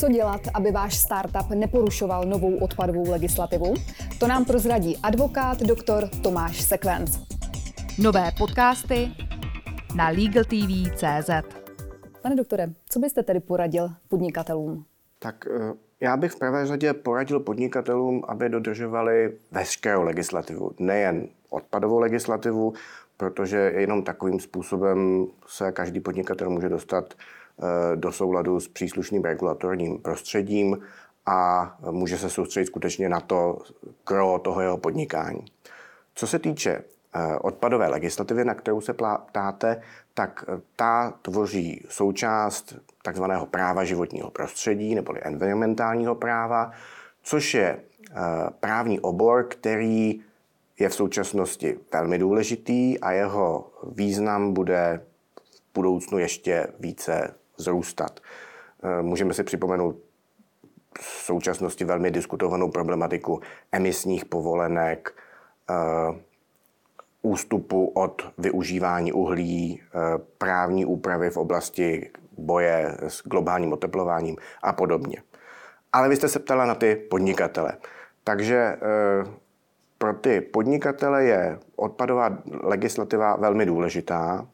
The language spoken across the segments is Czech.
Co dělat, aby váš startup neporušoval novou odpadovou legislativu? To nám prozradí advokát doktor Tomáš Sekvenc. Nové podcasty na LegalTV.cz Pane doktore, co byste tedy poradil podnikatelům? Tak eh, já bych v prvé řadě poradil podnikatelům, aby dodržovali veškerou legislativu, nejen odpadovou legislativu, protože jenom takovým způsobem se každý podnikatel může dostat do souladu s příslušným regulatorním prostředím a může se soustředit skutečně na to gro toho jeho podnikání. Co se týče eh, odpadové legislativy, na kterou se ptáte, tak eh, ta tvoří součást takzvaného práva životního prostředí neboli environmentálního práva, což je právní obor, který je v současnosti velmi důležitý a jeho význam bude v budoucnu ještě více vzrůstat. Eh, můžeme si připomenout v současnosti velmi diskutovanou problematiku emisních povolenek, eh, ústupu od využívání uhlí, eh, právní úpravy v oblasti boje s globálním oteplováním a podobně. Ale vy jste se ptala na ty podnikatele. Takže pro ty podnikatele je odpadová legislativa velmi důležitá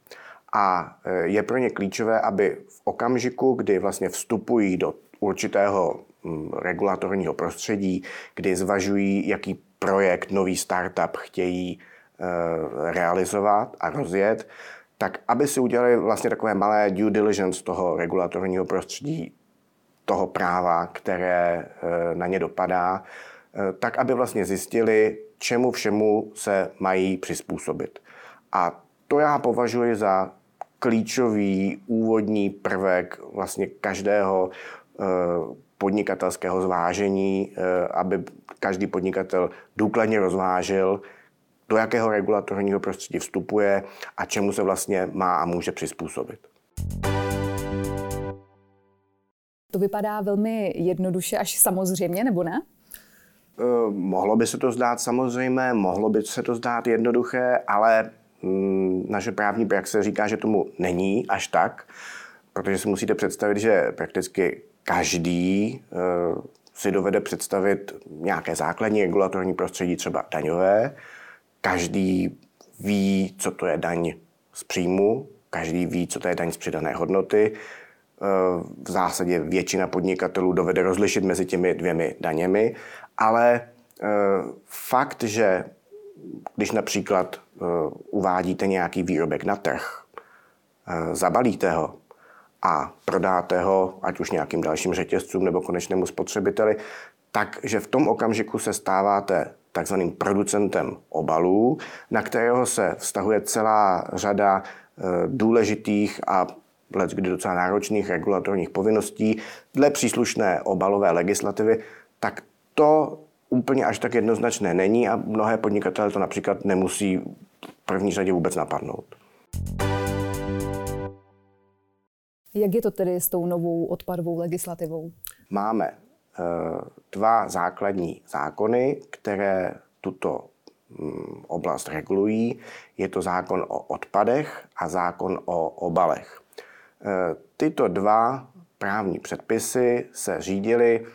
a je pro ně klíčové, aby okamžiku, kdy vlastně vstupují do určitého mm, regulatorního prostředí, kdy zvažují, jaký projekt, nový startup chtějí e, realizovat a rozjet, tak aby si udělali vlastně takové malé due diligence toho regulatorního prostředí, toho práva, které e, na ně dopadá, tak aby vlastně zjistili, čemu všemu se mají přizpůsobit. A to já považuji za klíčový úvodní prvek vlastně každého eh, podnikatelského zvážení, eh, aby každý podnikatel důkladně rozvážil, do jakého regulatorního prostředí vstupuje a čemu se vlastně má a může přizpůsobit. To vypadá velmi jednoduše až samozřejmě, nebo ne? Eh, mohlo by se to zdát samozřejmé, mohlo by se to zdát jednoduché, ale naše právní praxe říká, že tomu není až tak, protože si musíte představit, že prakticky každý eh, si dovede představit nějaké základní regulatorní prostředí, třeba daňové. Každý ví, co to je daň z příjmu, každý ví, co to je daň z přidané hodnoty. Eh, v zásadě většina podnikatelů dovede rozlišit mezi těmi dvěmi daněmi ale eh, fakt, že když například uvádíte nějaký výrobek na trh, eh, zabalíte ho a prodáte ho ať už nějakým dalším řetězcům nebo konečnému spotřebiteli, takže v tom okamžiku se stáváte takzvaným producentem obalů, na kterého se vztahuje celá řada důležitých a let kdy docela náročných regulatorních povinností dle příslušné obalové legislativy, tak to úplně až tak jednoznačné není a mnohé podnikatele to například nemusí první řadě vůbec napadnout. Jak je to tedy s tou novou odpadovou legislativou? Máme eh, dva základní zákony, které tuto mm, oblast regulují. Je to zákon o odpadech a zákon o obalech. Eh, tyto dva právní předpisy se řídily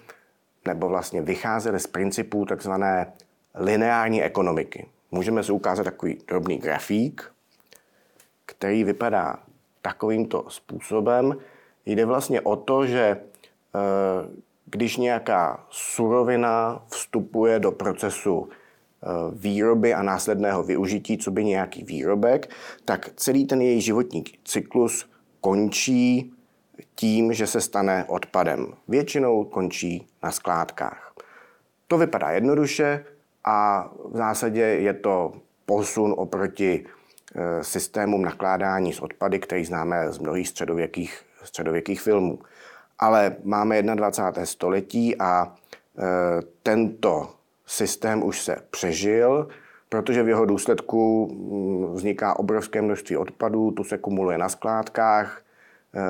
nebo vlastně vycházeli z principů takzvané lineární ekonomiky. Můžeme si ukázat takový drobný grafík, který vypadá takovýmto způsobem. Jde vlastně o to, že eh, když nějaká surovina vstupuje do procesu eh, výroby a následného využití, co by nějaký výrobek, tak celý ten její životní cyklus končí tím, že se stane odpadem. Většinou končí na skládkách. To vypadá jednoduše a v zásadě je to posun oproti e, systémům nakládání s odpady, který známe z mnohých středověkých, středověkých filmů. Ale máme 21. století a e, tento systém už se přežil, protože v jeho důsledku mm, vzniká obrovské množství odpadů, tu se kumuluje na skládkách, Eh,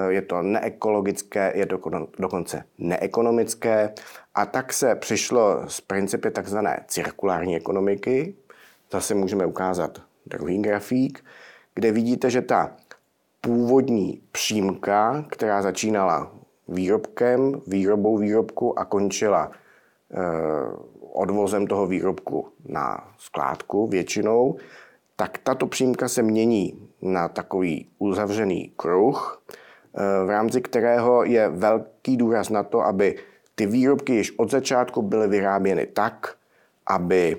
je to neekologické, je to dokonce neekonomické. A tak se přišlo z principy takzvané cirkulární ekonomiky. Zase můžeme ukázat druhý grafík, kde vidíte, že ta původní přímka, která začínala výrobkem, výrobou výrobku a končila eh, odvozem toho výrobku na skládku většinou, tak tato přímka se mění na takový uzavřený kruh, eh, v rámci kterého je velký důraz na to, aby ty výrobky již od začátku byly vyráběny tak, aby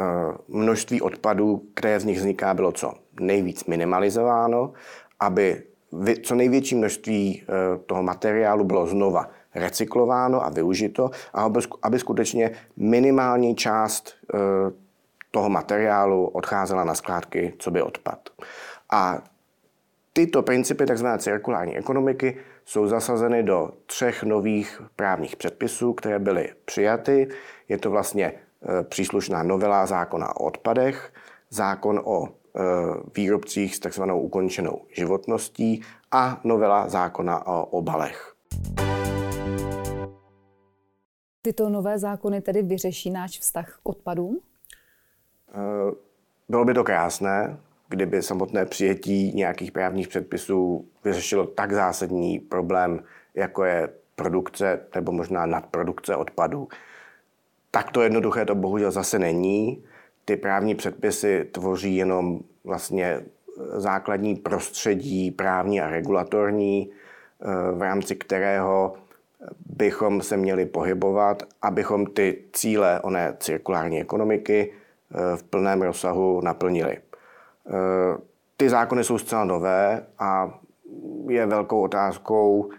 eh, množství odpadů, které z nich vzniká, bylo co nejvíc minimalizováno, aby co největší množství eh, toho materiálu bylo znova recyklováno a využito a aby skutečně minimální část eh, toho materiálu odcházela na skládky, co by odpad. A tyto principy tzv. cirkulární ekonomiky jsou zasazeny do třech nových právních předpisů, které byly přijaty. Je to vlastně eh, příslušná novela zákona o odpadech, zákon o eh, výrobcích s takzvanou ukončenou životností a novela zákona o obalech. Tyto nové zákony tedy vyřeší náš vztah k odpadům? Eh, bylo by to krásné, kdyby samotné přijetí nějakých právních předpisů vyřešilo tak zásadní problém, jako je produkce nebo možná nadprodukce odpadů. Tak to jednoduché to bohužel zase není. Ty právní předpisy tvoří jenom vlastně základní prostředí právní a regulatorní, eh, v rámci kterého bychom se měli pohybovat, abychom ty cíle oné cirkulární ekonomiky eh, v plném rozsahu naplnili. Eh, ty zákony jsou zcela nové a je velkou otázkou,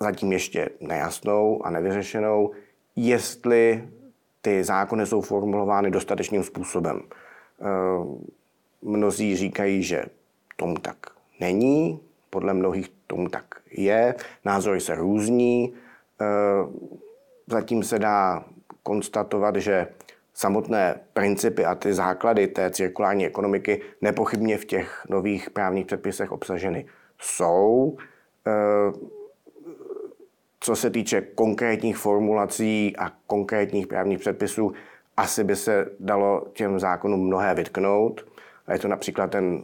zatím ještě nejasnou a nevyřešenou, jestli ty zákony jsou formulovány dostatečným způsobem. Eh, mnozí říkají, že tomu tak není, podle mnohých tomu tak je, názory se různí. Eh, zatím se dá konstatovat, že samotné principy a ty základy té cirkulární ekonomiky nepochybně v těch nových právních předpisech obsaženy jsou. Eh, co se týče konkrétních formulací a konkrétních právních předpisů, asi by se dalo těm zákonům mnohé vytknout. A je to například ten,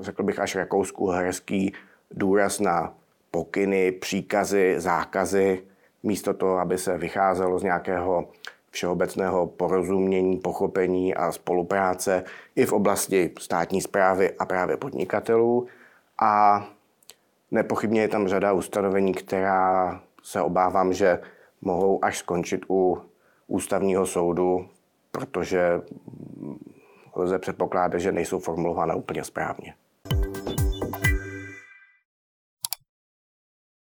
řekl bych, až rakousku-herský důraz na pokyny, příkazy, zákazy, místo toho, aby se vycházelo z nějakého všeobecného porozumění, pochopení a spolupráce i v oblasti státní zprávy a právě podnikatelů. A nepochybně je tam řada ustanovení, která se obávám, že mohou až skončit u ústavního soudu, protože lze předpokládat, že nejsou formulována úplně správně.